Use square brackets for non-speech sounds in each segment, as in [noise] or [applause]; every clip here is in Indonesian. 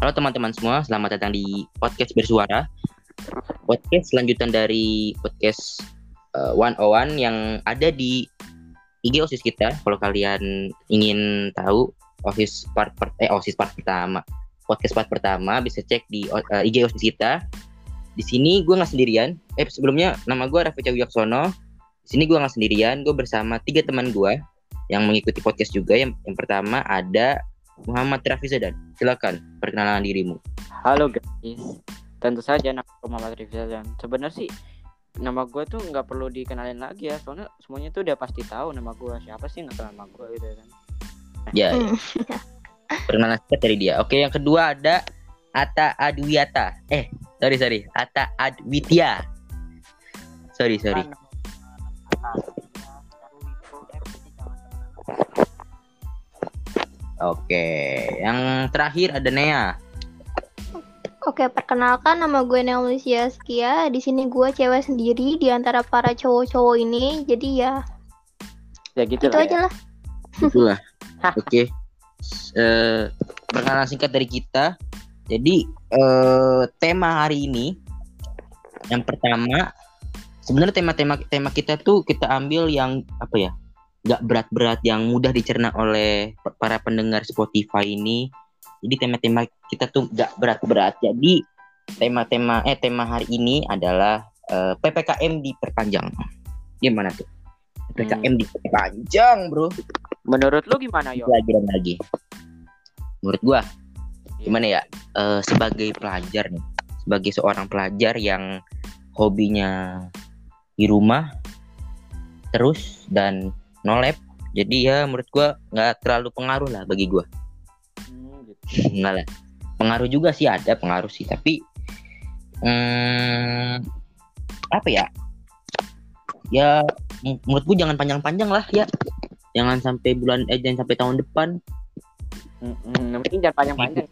Halo teman-teman semua, selamat datang di podcast bersuara. Podcast selanjutan dari podcast uh, on One yang ada di IG OSIS kita. Kalau kalian ingin tahu OSIS part per, eh OSIS part pertama, podcast part pertama bisa cek di uh, IG OSIS kita. Di sini gue nggak sendirian. Eh sebelumnya nama gue Raffi Cawiyaksono. Di sini gue nggak sendirian. Gue bersama tiga teman gue yang mengikuti podcast juga. Yang, yang pertama ada Muhammad Rafizadan. Silakan perkenalan dirimu. Halo guys, tentu saja nama aku Muhammad Rafizadan. Sebenarnya sih nama gue tuh nggak perlu dikenalin lagi ya, soalnya semuanya tuh udah pasti tahu nama gue. Siapa sih nggak tahu nama gue gitu kan? Ya, [laughs] perkenalan singkat dari dia. Oke, yang kedua ada Ata Adwiata. Eh, sorry sorry, Ata Adwitya. Sorry sorry. Oke, yang terakhir ada Nea. Oke, perkenalkan nama gue Nea Malaysia Skia. Di sini gue cewek sendiri di antara para cowok-cowok ini. Jadi ya, Ya gitu itu lah. aja ya. lah. Itulah. [laughs] Oke. Eh, perkenalan singkat dari kita. Jadi eh, tema hari ini yang pertama sebenarnya tema-tema tema kita tuh kita ambil yang apa ya? Nggak berat-berat yang mudah dicerna oleh para pendengar Spotify ini. Jadi tema-tema kita tuh nggak berat-berat. Jadi tema-tema eh tema hari ini adalah eh, PPKM diperpanjang. Gimana tuh? PPKM diperpanjang, Bro Menurut lu gimana yo? lagi dan lagi. Menurut gua gimana ya? Eh, sebagai pelajar nih, sebagai seorang pelajar yang hobinya di rumah terus dan no lab, jadi ya menurut gua nggak terlalu pengaruh lah bagi gua. Hmm, gitu. Enggak lah. Pengaruh juga sih ada pengaruh sih, tapi hmm, apa ya? Ya menurut gua jangan panjang-panjang lah ya. Jangan sampai bulan eh jangan sampai tahun depan. Hmm, hmm, penting jangan panjang-panjang.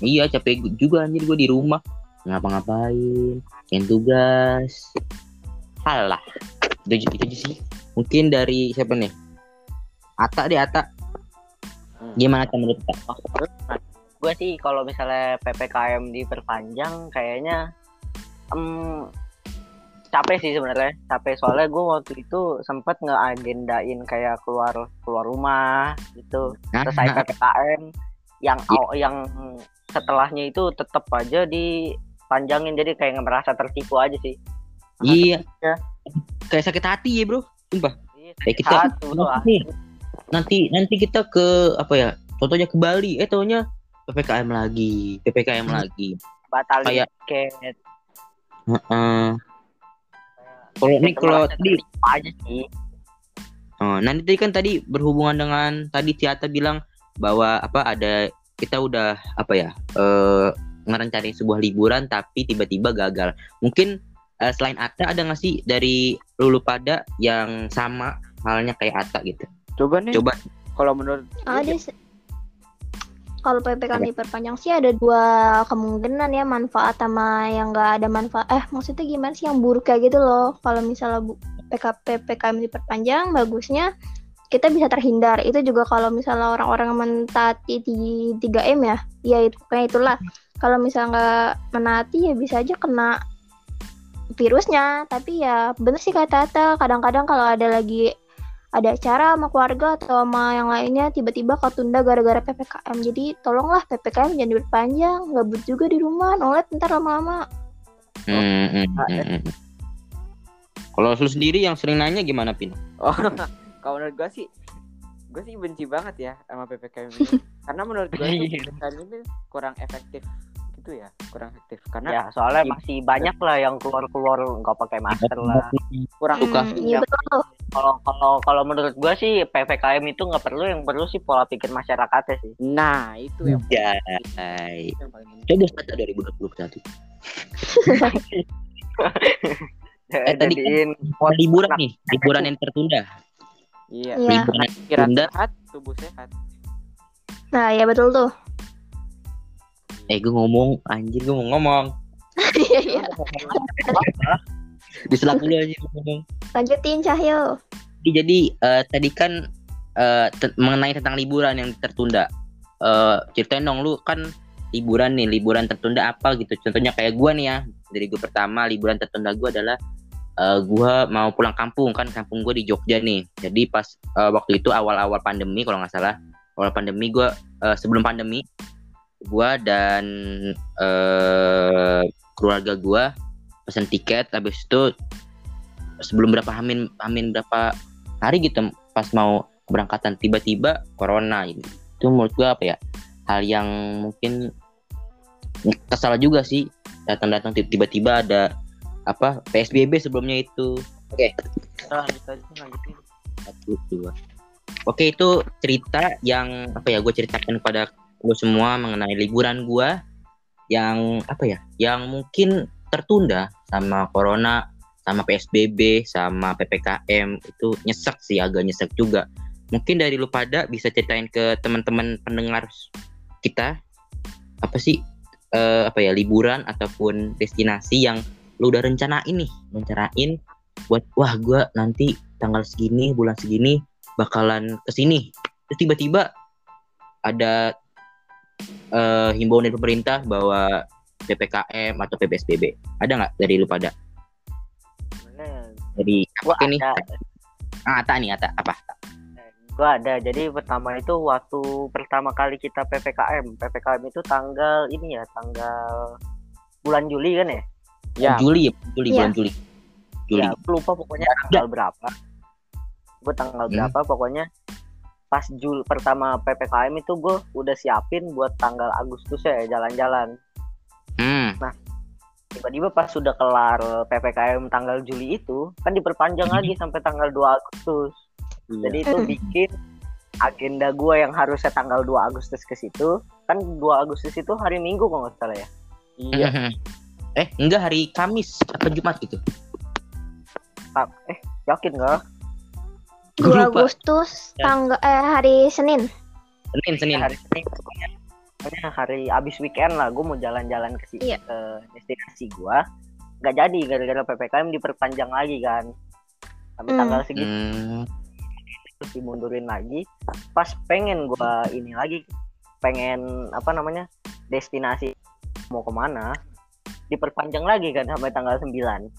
Iya capek juga anjir gue di rumah ngapa-ngapain yang tugas halah itu aja sih mungkin dari siapa nih? Ata deh Ata Hmm. gimana Ata menurut Ata gue sih kalau misalnya ppkm diperpanjang kayaknya em capek sih sebenarnya. Capek soalnya gue waktu itu sempet ngeagendain kayak keluar keluar rumah gitu. Nah, selesai ppkm yang aw- yang setelahnya itu tetap aja dipanjangin. Jadi kayak nggak merasa tertipu aja sih. Iya. Ya. kayak sakit hati ya bro sumpah. Iya, Kayak kita- Nih, nanti nanti kita ke apa ya contohnya ke Bali. Eh taunya ppkm lagi ppkm Hmm. lagi. Batalin kayak- tiket. Heeh. kalau ini kalau tadi aja sih? Oh, nanti tadi kan tadi berhubungan dengan tadi Tiata bilang bahwa apa ada kita udah apa ya eh ngerencanain sebuah liburan tapi tiba-tiba gagal. Mungkin eh, selain Ata ada nggak sih dari lulu pada yang sama halnya kayak Ata gitu? Coba nih. Coba Kalau menurut Ada. Kalau PPKM diperpanjang sih ada dua kemungkinan ya manfaat sama yang nggak ada manfaat. Eh maksudnya gimana sih yang buruk kayak gitu loh. Kalau misalnya bu- PK, PPKM diperpanjang, bagusnya kita bisa terhindar. Itu juga kalau misalnya orang-orang yang mentaati di 3M ya, ya itu kayak itulah. Kalau misalnya nggak menaati ya bisa aja kena virusnya. Tapi ya bener sih kata Tata, kadang-kadang kalau ada lagi ada acara sama keluarga atau sama yang lainnya tiba-tiba ketunda gara-gara PPKM. Jadi tolonglah PPKM jangan diperpanjang, gabut juga di rumah, nolet ntar lama-lama. Hmm, hmm, hmm. Kalau lu sendiri yang sering nanya gimana Pin? Oh, [laughs] kalau menurut gue sih, gue sih benci banget ya sama ppkm ini. [laughs] Karena menurut gue [laughs] ppkm ini kurang efektif gitu ya, kurang efektif. Karena ya soalnya masih banyak lah yang keluar keluar nggak pakai masker lah kurang Suka. Hmm, iya betul. kalau kalau kalau menurut gua sih ppkm itu nggak perlu yang perlu sih pola pikir masyarakatnya sih Nah, itu yang, Jai. yang paling penting. Coba Ata 2021. [laughs] Eh, tadi kan- Oh, liburan nih, liburan yang tertunda. Iya. Iya. Liburan yang Pikiran tertunda. sehat, tubuh sehat. Nah, ya betul tuh. Eh, gue ngomong, anjir gue mau ngomong. Iya, iya. Diselak dulu aja ngomong. Lanjutin Cahyo. Jadi, jadi eh, tadi kan te- mengenai tentang liburan yang tertunda. Eh, ceritain dong lu kan liburan nih liburan tertunda apa gitu contohnya kayak gua nih ya dari gue pertama liburan tertunda gua adalah eh, gua mau pulang kampung kan kampung gue di Jogja nih jadi pas eh, waktu itu awal-awal pandemi kalau nggak salah awal pandemi gua eh, sebelum pandemi gua dan eh keluarga gua pesen tiket habis itu sebelum berapa hamin hamin berapa hari gitu pas mau keberangkatan tiba-tiba corona gitu. itu menurut gua apa ya hal yang mungkin kesal juga sih datang-datang tiba-tiba ada apa PSBB sebelumnya itu. Oke lanjut aja lanjutin. Satu dua. Oke itu cerita yang apa ya gue ceritakan kepada lo semua mengenai liburan gua yang apa ya yang mungkin tertunda sama corona sama PSBB sama PPKM itu nyesek sih agak nyesek juga. Mungkin dari lu pada bisa ceritain ke teman-teman pendengar kita apa sih eh, apa ya liburan ataupun destinasi yang lu udah rencanain nih rencanain buat wah gua nanti tanggal segini bulan segini bakalan ke sini terus tiba-tiba ada eh, himbauan dari pemerintah bahwa ppkm atau psbb ada nggak? Dari lu pada? Sebenarnya dari gua apa nih? ada. Ah, Ata nih Ata. Apa? Gua ada. Jadi pertama itu waktu pertama kali kita ppkm ppkm itu tanggal ini ya tanggal bulan Juli kan ya? Ya, Juli ya Juli Iya. bulan Juli Juli. Ya aku lupa pokoknya tanggal berapa. Gue tanggal Hmm. berapa pokoknya pas Jul pertama ppkm itu gue udah siapin buat tanggal Agustus ya jalan-jalan hmm tiba-tiba pas sudah kelar ppkm tanggal Juli itu kan diperpanjang Hmm. lagi sampai tanggal 2 Agustus iya. jadi itu bikin agenda gue yang harusnya tanggal 2 Agustus ke situ kan 2 Agustus itu hari Minggu kalau nggak salah ya iya. eh enggak hari Kamis atau Jumat gitu eh yakin nggak 2 Gua lupa. Agustus Ya. tanggal eh hari Senin. Senin Senin hari Senin pokoknya hari abis weekend lah gue mau jalan-jalan ke situ Iya. ke destinasi gue nggak jadi gara-gara ppkm diperpanjang lagi kan sampai Hmm. tanggal segitu Hmm, terus dimundurin lagi pas pengen gue ini lagi pengen apa namanya destinasi mau ke mana diperpanjang lagi kan sampai tanggal 9 [laughs]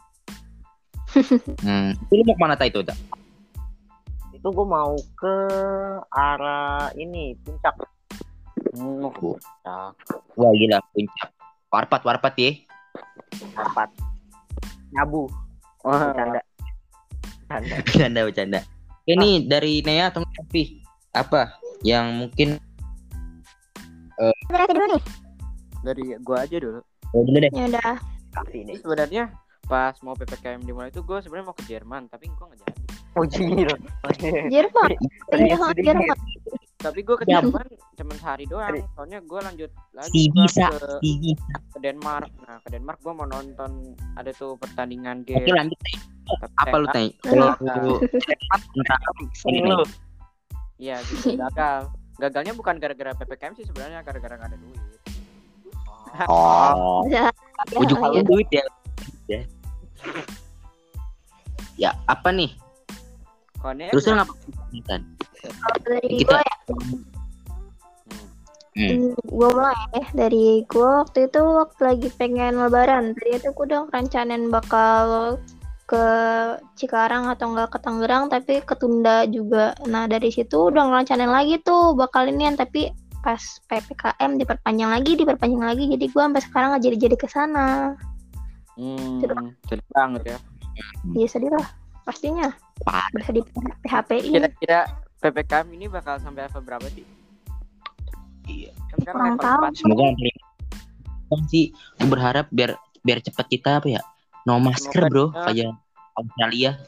[laughs] hmm. Lu mau ke mana Ta itu? Itu gue mau ke arah ini puncak Hmm, Bu. ya. wah gila puncak warpat warpat ya Empat nyabu Wah, bercanda bercanda [laughs] bercanda bercanda ini dari Nea atau Novi apa yang mungkin Terakhir dulu nih. dari gua aja dulu. oh, dulu deh Ya udah. sebenarnya pas mau PPKM dimulai itu gue sebenarnya mau ke Jerman, tapi gue nggak jadi. Ujir Jerman. Iya. Jerman. Tapi gue ke Ya. Jerman cuma sehari doang. Soalnya gue lanjut lagi si bisa ke, si bisa ke Denmark. Nah ke Denmark gue mau nonton ada tuh pertandingan oke game. lanjut Teh. tapi apa lu tanya kalau lu Iya gitu gagal. Gagalnya bukan gara-gara PPKM sih sebenarnya gara-gara nggak ada duit. oh Ya, ujung ya, lu duit ya ya apa nih Kalau Nia terus gimana? ngapain kalau dari kita gue ya, Hmm. hmm. gue mulai eh dari gue waktu itu waktu lagi pengen lebaran. Tadi itu gue udah rencanain bakal ke Cikarang atau enggak ke Tangerang tapi ketunda juga. Nah dari situ udah ngerencanain lagi tuh bakal inian tapi pas PPKM diperpanjang lagi, diperpanjang lagi jadi gue sampai sekarang nggak jadi-jadi ke sana. Hmm, sedih banget ya. Iya sedih lah pastinya. Parah. Udah di PHP-in. Kira-kira PPKM ini bakal sampai level berapa sih? Iya. Kan Kurang level tahu. 4. semoga nanti sih gue berharap biar biar cepat kita apa ya no masker bro kayak Australia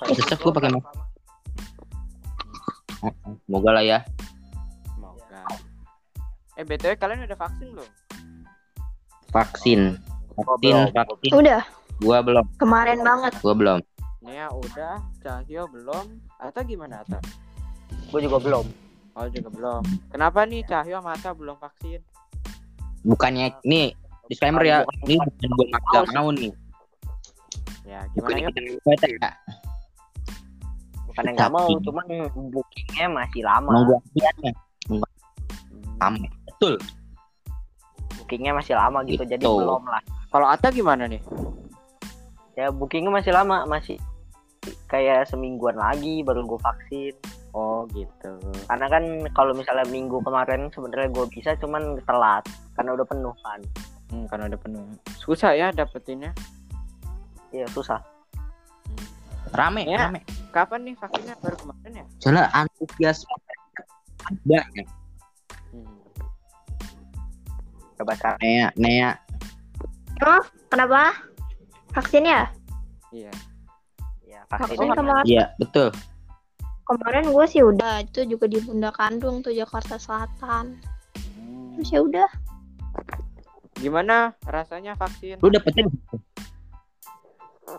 Susah gua pakai masker. semoga lah ya Semoga. Eh BTW kalian udah vaksin belum? vaksin vaksin belum. vaksin Udah gua belum kemarin banget. gua belum Nia udah, Cahyo belum, Ata gimana Ata? gue juga belum Oh juga belum. Kenapa nih Cahyo sama Ata belum vaksin? bukannya ini disclaimer ya ini bukan gua nggak mau nih Ya bukan gimana ya? kita kita ya bukan yang nggak mau cuman bookingnya masih lama mau gua ya Lama. Betul. bookingnya masih lama gitu jadi Gitu. belum lah Kalau Ata gimana nih? Ya bookingnya masih lama masih kayak semingguan lagi baru gue vaksin Oh gitu. karena kan kalau misalnya minggu kemarin sebenarnya gue bisa cuman telat karena udah penuh kan Hmm, karena udah penuh. Susah ya dapetinnya. iya susah Rame, Ya. rame. Kapan nih vaksinnya? Baru kemarin ya? Soalnya antusias banyak. Hmm. coba sekarang Nea, Nea. Oh, kenapa? Vaksinnya? Iya. ya Vaksin vaksinnya kemarin, Iya, betul. kemarin gue sih udah itu juga di Bunda Kandung tuh Jakarta Selatan. Hmm. Terus ya udah. Gimana rasanya vaksin? Lu dapetin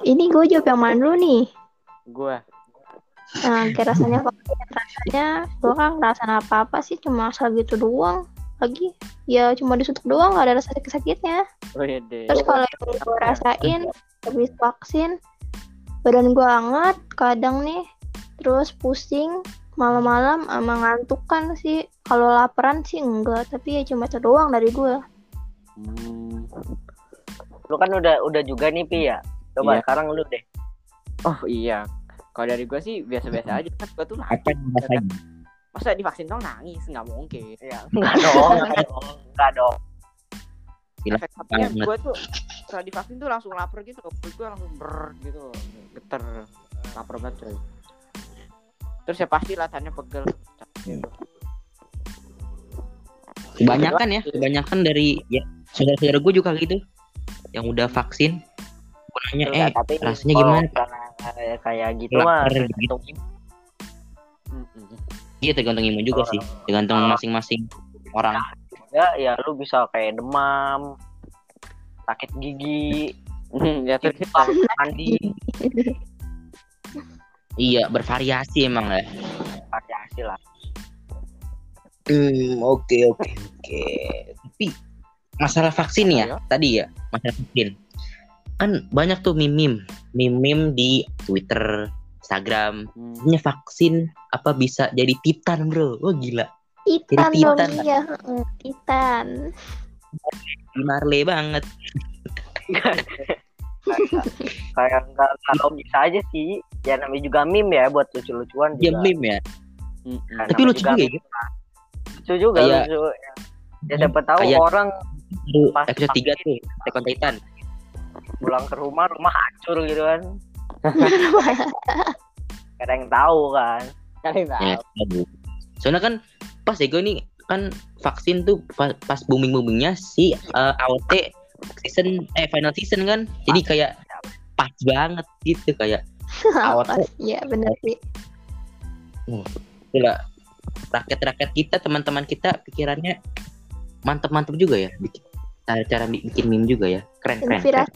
Ini gue jawab yang mana dulu nih? Gua. Nah, kayak rasanya vaksin rasanya gue kan ngerasain apa-apa sih cuma asal gitu doang. Lagi ya cuma disuntik doang gak ada rasa sakit-sakitnya. Oh iya deh. Terus kalau yang gue rasain habis vaksin badan gue hangat kadang nih terus pusing malam-malam sama ngantuk kan sih kalau laparan sih enggak tapi ya cuma itu doang dari gue Hmm. lu kan udah udah juga nih pi ya coba Iya. sekarang lu deh Oh iya. Kalau dari gua sih biasa-biasa aja kan gua tuh rasain? Masa divaksin dong nangis nggak mungkin. [laughs] ya enggak dong enggak dong enggak dong Gila, Efek sampingnya gua tuh setelah divaksin tuh langsung lapar gitu. Perut gua langsung ber gitu, geter, lapar banget coy. Terus ya pasti latihannya pegel. Kebanyakan ya, kebanyakan dari ya saudara-saudara gue juga gitu yang udah vaksin. Gue nanya, eh Enggak, tapi rasanya gimana? karena kayak gitu mah gitu. Iya tergantung imun juga sih, tergantung masing-masing orang. ya ya lu bisa kayak demam sakit gigi [laughs] ya [laughs] mandi Iya bervariasi emang ya. variasi lah Hmm, oke oke oke. Tapi masalah vaksin ya, Ayo. tadi ya, masalah vaksin. Kan banyak tuh meme-meme, meme-meme di Twitter, Instagram. Hmm. Punya vaksin apa bisa jadi titan, Bro? Wah gila. Titan Jadi dong Titan. iya heeh, Titan Di Marley banget. [laughs] kayak nggak nggak logis aja sih ya namanya juga meme ya buat lucu-lucuan Dia juga meme ya. Kan Tapi lucu juga juga ya. lucu juga Kayak- lucu ya. ya siapa tahu Kayak- orang Pas episode 3 tuh, Attack on Titan. pulang ke rumah rumah hancur gitu kan [laughs] kadang yang tahu kan? Kalian tahu. Ya, tahu. Soalnya kan pas ya gue nih kan vaksin tuh pas, pas booming boomingnya si eh, AOT season eh final season kan. Jadi kayak pas banget gitu kayak [laughs] AOT Iya bener sih. Gila. Rakyat rakyat kita teman-teman kita pikirannya mantep-mantep juga ya. Bikin cara cara bi- bikin meme juga ya. Keren keren,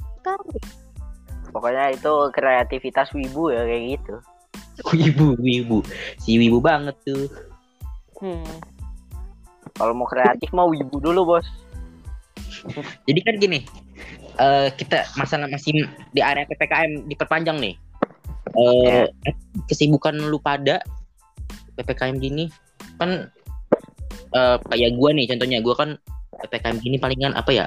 pokoknya itu kreativitas wibu ya kayak gitu [laughs] wibu wibu. Si wibu banget tuh. Hmm. kalau mau kreatif mau wibu dulu bos. [laughs] Jadi kan gini eh kita masalah masih di area ppkm diperpanjang nih. Eh kesibukan lu pada ppkm gini kan eh kayak gua nih contohnya gua kan ppkm gini palingan apa ya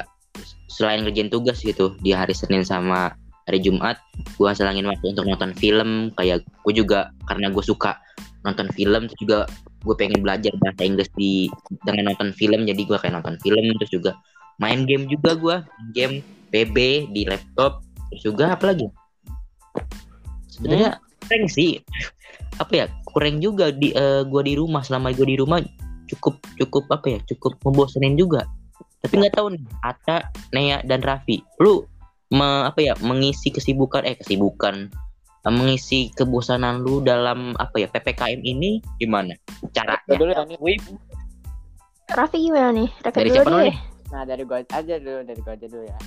selain ngerjain tugas gitu di hari senin sama hari jumat gua selangin waktu untuk nonton film. Kayak gue juga karena gue suka nonton film terus juga gue pengen belajar bahasa Inggris di dengan nonton film. Jadi gue kayak nonton film terus juga main game juga gua. Game PB di laptop terus juga apa lagi? Sebenarnya kurang sih. Apa ya kurang juga di eh, gua di rumah. Selama gua di rumah cukup cukup apa ya cukup membosenin juga. Tapi nggak tahu nih Ata Nea dan Raffi. Lu me- apa ya mengisi kesibukan eh kesibukan eh, mengisi kebosanan lu dalam apa ya ppkm ini gimana caranya? Dulu ya nih. wibu Raffi gimana nih? Raffi dari dulu siapa dulu deh. nih? Nah dari gua aja dulu, dari gua aja dulu ya.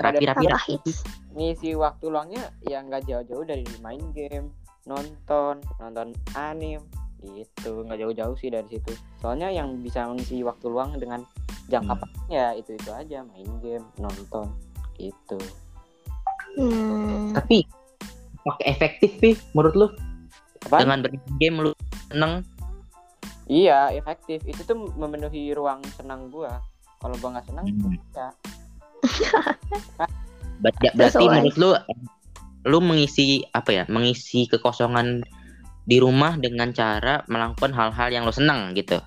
Raffi Raffi hits Ngisi waktu luangnya ya nggak jauh-jauh dari main game, nonton, nonton anime, gitu. Nggak jauh-jauh sih dari situ. Soalnya yang bisa mengisi waktu luang dengan jangka Hmm. panjang ya itu itu aja, main game, nonton, gitu. hmm. tapi pakai efektif sih menurut lu Apaan? dengan bermain game lu seneng Iya, efektif. Itu tuh memenuhi ruang senang gua. Kalau gua nggak senang, Hmm. ya. Ber- ya, berarti menurut lu lu mengisi apa ya mengisi kekosongan di rumah dengan cara melakukan hal-hal yang lo senang gitu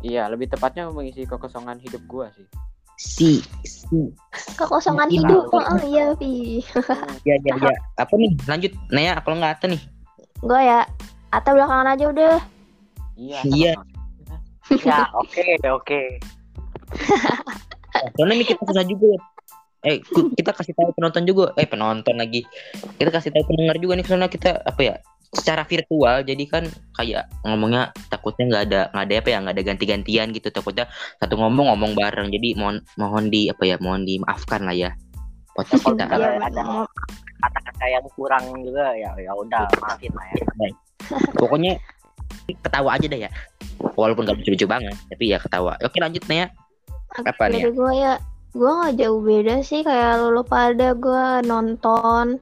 Iya, lebih tepatnya mengisi kekosongan hidup gua sih. si si Kekosongan Iya. hidup. Oh, iya, Pi. ya ya ya apa nih lanjut Naya kalau nggak Ata nih Gue ya, Ata belakangan aja udah. Iya. Iya. Ya, oke, oke. [laughs] karena ini kita susah juga ya. eh kita kasih tahu penonton juga eh penonton lagi kita kasih tahu pendengar juga nih karena kita apa ya secara virtual jadi kan kayak ngomongnya takutnya nggak ada nggak ada apa ya nggak ada ganti-gantian gitu. Takutnya satu ngomong ngomong bareng. Jadi mohon mohon di apa ya mohon dimaafkan lah ya. Podcast kita Kalau Iya, ada kata-kata yang kurang juga ya ya udah maafin lah ya. pokoknya ketawa aja dah ya. Walaupun gak lucu-lucu banget tapi ya ketawa. Oke lanjut nih ya. Apa nih ya? Gue ya, gue nggak jauh beda sih. Kayak lo pada gue nonton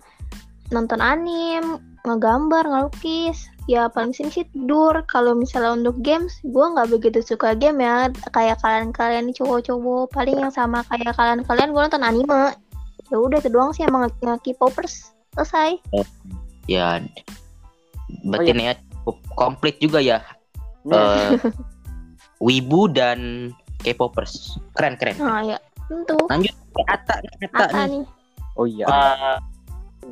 nonton anim, ngegambar, ngelukis. Ya paling sini sih tidur. Kalau misalnya untuk games, gue nggak begitu suka game ya. Kayak kalian-kalian cowok-cowok paling yang sama kayak kalian-kalian gue nonton anime. Ya udah itu doang sih emang K-popers selesai. ya berarti Oh, nih ya cukup komplit juga ya eh [laughs] wibu dan K-popers keren keren Nah ya tentu. lanjut Ata Ata Ata nih nih. oh iya. Eh,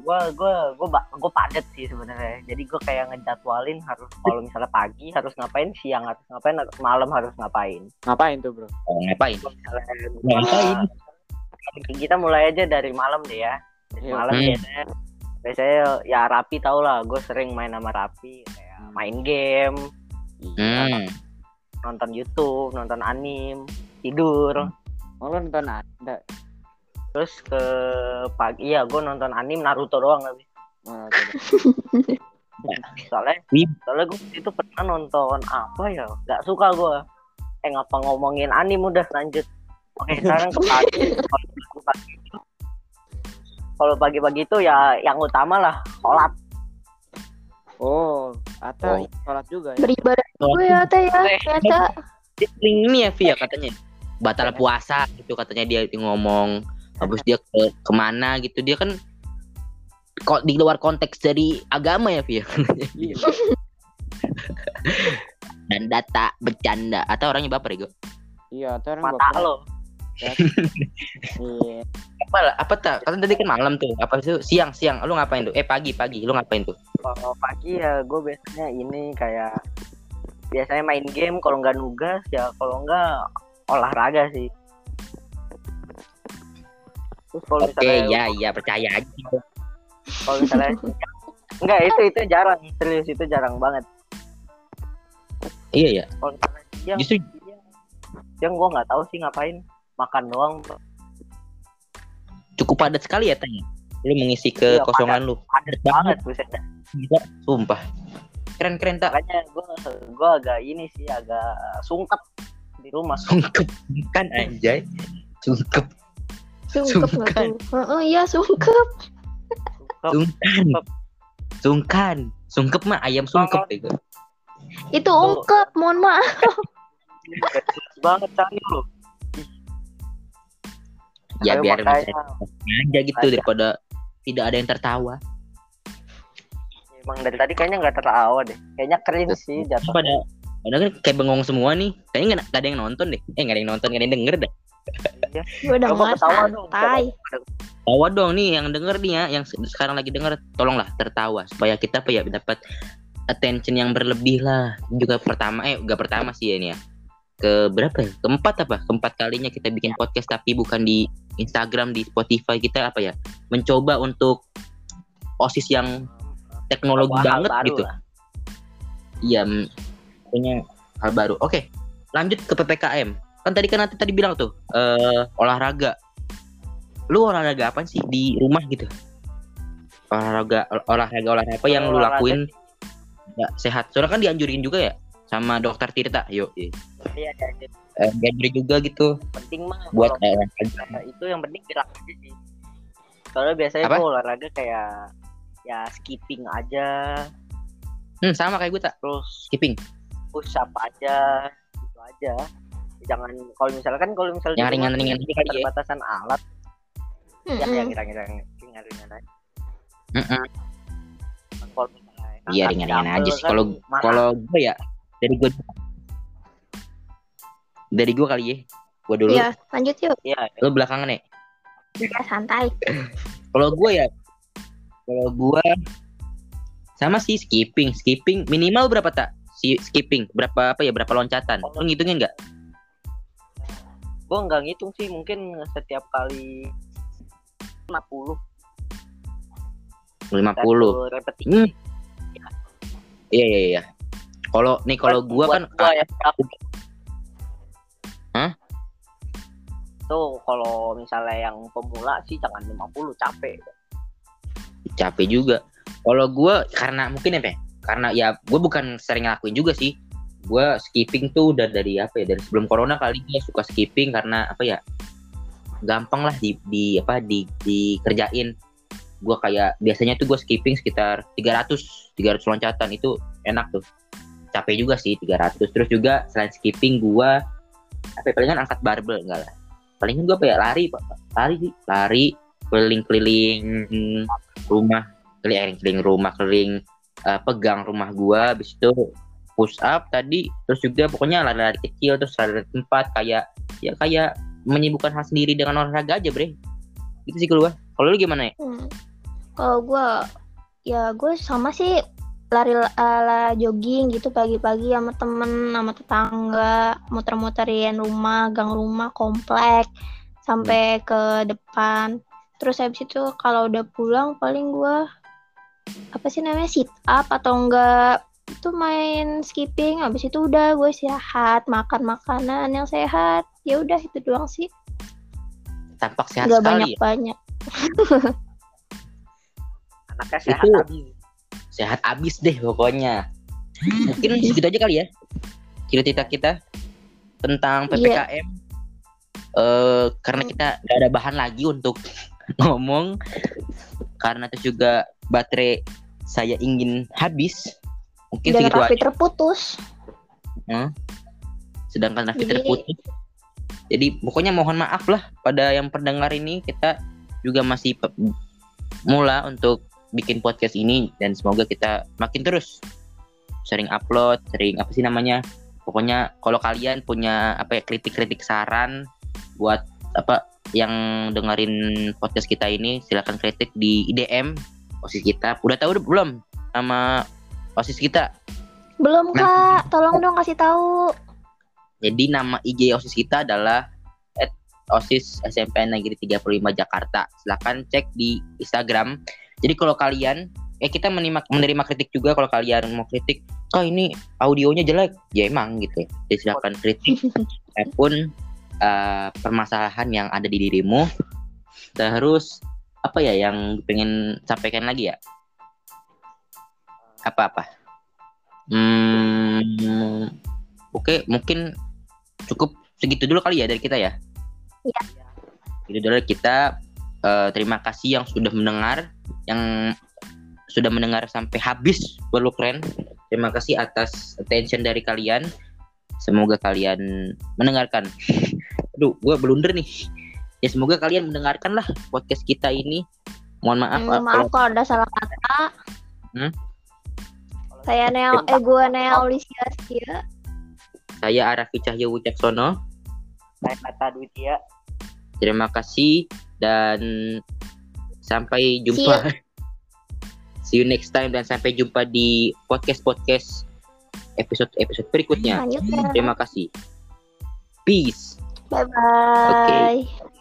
gua gua gua ba- gua padet sih sebenarnya. Jadi gua kayak ngejadwalin harus kalau misalnya pagi harus ngapain, siang harus ngapain, atau malam harus ngapain. Ngapain tuh, Bro? Oh, ngapain misalnya ngapain kita mulai aja dari malam deh ya. Dari Iya. malam Hmm. biasanya biasanya ya Rapi tau lah, gue sering main sama Rapi kayak main game, hmm. nonton YouTube, nonton anim, tidur. Oh, lo nonton ada. Terus ke pagi ya gue nonton anim Naruto doang tapi coba. [laughs] soalnya soalnya gue itu pernah nonton apa ya nggak suka gue eh ngapa ngomongin anim udah lanjut oke sekarang ke pagi [laughs] kalau pagi kalau pagi-pagi itu ya yang utama lah sholat Oh, Ata Oh. sholat juga ya. Beribadah gue ya Ata ya. Ternyata. Dia sering ini ya Via katanya batal puasa gitu katanya dia ngomong habis dia ke ke mana gitu. Dia kan kok di luar konteks dari agama ya Via Iya. [laughs] dan data bercanda. Atau orangnya baper ya? Iya, Ata orang mata bapak. lo. Iya. [laughs] apa lah apa tak kan tadi kan malam tuh. Apa itu siang siang. Lu ngapain tuh? Eh pagi pagi. Lu ngapain tuh? Kalau pagi ya gue biasanya ini kayak biasanya main game. Kalau nggak nugas ya kalau nggak olahraga sih terus kalau oke misalnya ya ya percaya aja. Kalau misalnya [laughs] enggak itu itu jarang serius itu jarang banget. Iya ya. Kalau misalnya siang justru siang gue nggak tahu sih ngapain makan doang cukup padat sekali ya tanya lu mengisi kekosongan lu. Padat banget. buset. Dah. Gila, sumpah. Keren keren tak makanya gue gue agak ini sih agak sungkep di rumah. Sungkep kan anjay. Sungkep Sungkep Sungkan. tuh? Oh, iya sungkep. Sungkep. sungkan. Sungkan. Sungkep mah ayam sungkep itu. Itu ungkep, mohon maaf. Banget cari lo ya Ayo, biar makanya, bisa aja gitu daripada tidak ada yang tertawa. Emang dari tadi kayaknya nggak tertawa deh. Kayaknya keren sih jatuh pada padahal kan kayak bengong semua nih. Kayaknya nggak ada yang nonton deh. Eh nggak ada yang nonton nggak ada yang denger deh Gue udah nggak ketawa dong, santai. tawa dong. Nih yang denger nih ya yang se- sekarang lagi denger tolonglah tertawa supaya kita apa ya dapat attention yang berlebih lah. Juga pertama eh enggak pertama sih ya ini ya. Ke berapa ya? Keempat apa? Keempat kalinya kita bikin podcast tapi bukan di Instagram di Spotify. Kita apa ya? Mencoba untuk osis yang teknologi hal banget gitu. lah. iya mm, punya hal baru. Oke lanjut ke ppkm kan tadi kan nanti tadi bilang tuh eh olahraga. Lu olahraga apa sih di rumah gitu? Olahraga ol- olahraga olahraga apa yang lu Olahraga. lakuin? Nggak sehat. Soalnya kan dianjurin juga ya sama dokter Tirta yuk. Iya. Iya. Eh, dianjurin juga gitu. Penting mah buat kalau olahraga itu yang penting gerak aja sih. Soalnya biasanya Apa? olahraga kayak ya skipping aja. Hmm, sama kayak gue tak terus skipping. push up aja gitu aja jangan kalau misalkan kalau misalnya Yang ringan-ringan aja kali ya. keterbatasan alat ya Mm-mm. yang ringan-ringan ringan-ringan aja kalau misalnya Iya ringan-ringan aja sih. kan Kalau mahal. kalau gue ya dari gue dari gue kali ya. Gue dulu. Iya, lanjut yuk. iya Lo belakangan ya. Ya, santai. [laughs] Kalau gue ya, kalau gue sama sih skipping, skipping minimal berapa tak? Si skipping berapa apa ya berapa loncatan? Lo ngitungin nggak? Gue nggak ngitung sih mungkin setiap kali 50 50 satu repetisi Hmm. Iya iya iya. Kalau nih kalau gue kan gua ya aku. Hah? tuh kalau misalnya yang pemula sih jangan 50 capek capek juga. Kalau gue karena mungkin ya, Pe, karena ya gue bukan sering ngelakuin juga sih. Gue skipping tuh udah dari apa ya dari sebelum corona kali ya suka skipping karena apa ya gampang lah di, di apa di dikerjain. Gue kayak biasanya tuh gue skipping sekitar 300 300 loncatan itu enak tuh. Capek juga sih 300. Terus juga selain skipping gue apa ya, palingan angkat barbel enggak lah. Palingan gue apa ya lari lari lari keliling-keliling rumah keliling-keliling rumah keliling eh, pegang rumah gua habis itu push up tadi terus juga pokoknya lari-lari kecil terus lari tempat kayak ya kayak menyibukkan hal sendiri dengan olahraga aja bre itu sih gua kalau lu gimana ya Hmm. Kalau gue, ya gue sama sih lari ala jogging gitu pagi-pagi sama temen, sama tetangga, muter-muterin rumah, gang rumah, komplek, sampai ke depan. Terus habis itu kalau udah pulang paling gue apa sih namanya sit up atau enggak itu main skipping habis itu udah gue istirahat makan makanan yang sehat. Ya udah itu doang sih. Tampak sehat nggak sekali. banyak ya. banyak anaknya sehat Itu- habis sehat abis deh pokoknya. Mungkin segitu aja kali ya cerita kita tentang Iya. ppkm eh karena kita nggak ada bahan lagi untuk [laughs] ngomong. Karena itu juga baterai saya ingin habis mungkin dan segitu Raffi aja. terputus. Sedangkan Raffi Jadi- terputus. Jadi pokoknya mohon maaf lah pada yang pendengar ini. Kita juga masih mula untuk bikin podcast ini dan semoga kita makin terus. Sering upload sering apa sih namanya? Pokoknya kalau kalian punya apa ya kritik-kritik saran buat apa yang dengerin podcast kita ini silakan kritik di IDM osis kita. Udah tahu belum sama osis kita belum Nah. kak tolong dong kasih tahu Jadi nama IG OSIS kita adalah OSIS SMP Negeri 35 Jakarta. Silahkan cek di Instagram. Jadi kalau kalian eh kita menerima menerima kritik juga kalau kalian mau kritik, oh ini audionya jelek, ya emang gitu. Jadi silakan kritik [laughs] apa pun eh, permasalahan yang ada di dirimu. Terus apa ya yang pengen sampaikan lagi ya? Apa-apa? Hmm, Oke, mungkin cukup segitu dulu kali ya dari kita ya. Iya. Itu dulu kita eh, terima kasih yang sudah mendengar, yang sudah mendengar sampai habis perlu keren. Terima kasih atas attention dari kalian. Semoga kalian mendengarkan. [laughs] Aduh, gue blunder nih. Ya semoga kalian mendengarkan lah podcast kita ini. Mohon maaf, Hmm, maaf kalau kalau ada salah kata Hmm? Saya Neo eh gue Neo Olisia Sia saya Arafi Cahyo Wicaksono. saya kata Dwitia Terima kasih dan sampai jumpa. [laughs] See you next time dan sampai jumpa di podcast-podcast episode-episode berikutnya. lanjut ya Terima kasih. Peace. bye bye